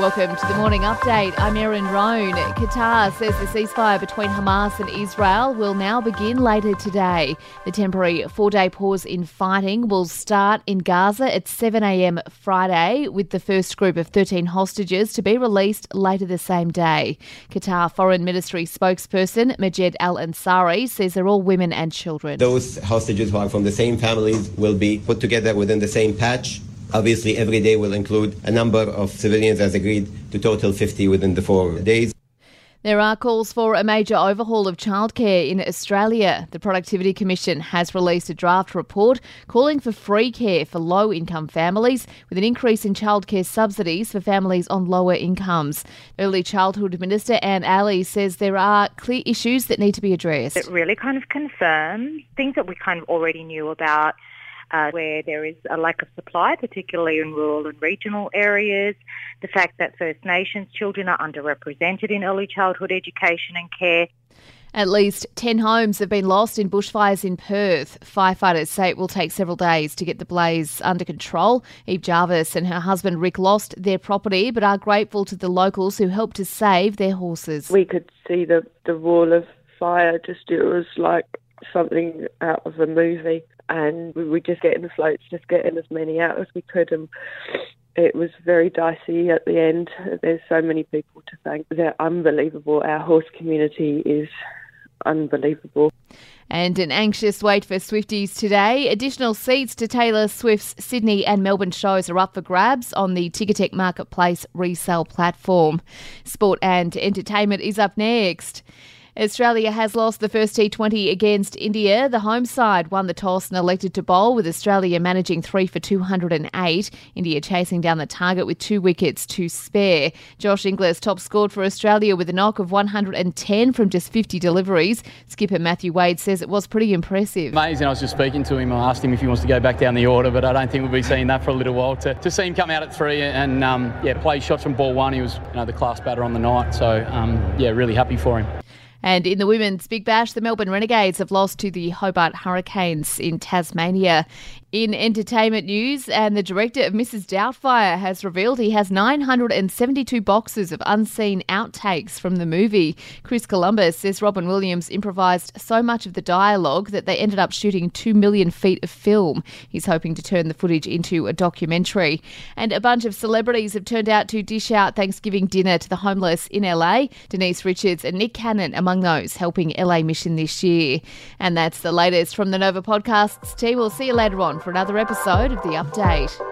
Welcome to the morning update. I'm Erin Roan. Qatar says the ceasefire between Hamas and Israel will now begin later today. The temporary four day pause in fighting will start in Gaza at 7am Friday, with the first group of 13 hostages to be released later the same day. Qatar Foreign Ministry spokesperson Majed Al Ansari says they're all women and children. Those hostages who are from the same families will be put together within the same patch Obviously, every day will include a number of civilians as agreed to total 50 within the four days. There are calls for a major overhaul of childcare in Australia. The Productivity Commission has released a draft report calling for free care for low income families with an increase in childcare subsidies for families on lower incomes. Early Childhood Minister Anne Aly says there are clear issues that need to be addressed. It really kind of confirms things that we kind of already knew about uh, where there is a lack of supply, particularly in rural and regional areas. The fact that First Nations children are underrepresented in early childhood education and care. At least 10 homes have been lost in bushfires in Perth. Firefighters say it will take several days to get the blaze under control. Eve Jarvis and her husband Rick lost their property but are grateful to the locals who helped to save their horses. We could see the, the wall of fire, just it was like something out of a movie and we were just getting the floats, just getting as many out as we could. And it was very dicey at the end. There's so many people to thank. They're unbelievable. Our horse community is unbelievable. And an anxious wait for Swifties today. Additional seats to Taylor Swift's Sydney and Melbourne shows are up for grabs on the Ticketek Marketplace resale platform. Sport and entertainment is up next. Australia has lost the first T20 against India. The home side won the toss and elected to bowl, with Australia managing three for 208. India chasing down the target with two wickets to spare. Josh Inglis top scored for Australia with a knock of 110 from just 50 deliveries. Skipper Matthew Wade says it was pretty impressive. Amazing. I was just speaking to him. I asked him if he wants to go back down the order, but I don't think we'll be seeing that for a little while. To, to see him come out at three and um, yeah, play shots from ball one, he was you know, the class batter on the night. So um, yeah, really happy for him. And in the Women's Big Bash, the Melbourne Renegades have lost to the Hobart Hurricanes in Tasmania. In entertainment news, and the director of Mrs. Doubtfire has revealed he has 972 boxes of unseen outtakes from the movie. Chris Columbus says Robin Williams improvised so much of the dialogue that they ended up shooting 2 million feet of film. He's hoping to turn the footage into a documentary. And a bunch of celebrities have turned out to dish out Thanksgiving dinner to the homeless in LA. Denise Richards and Nick Cannon among those helping LA Mission this year. And that's the latest from the Nova Podcasts team. We'll see you later on for another episode of The Update.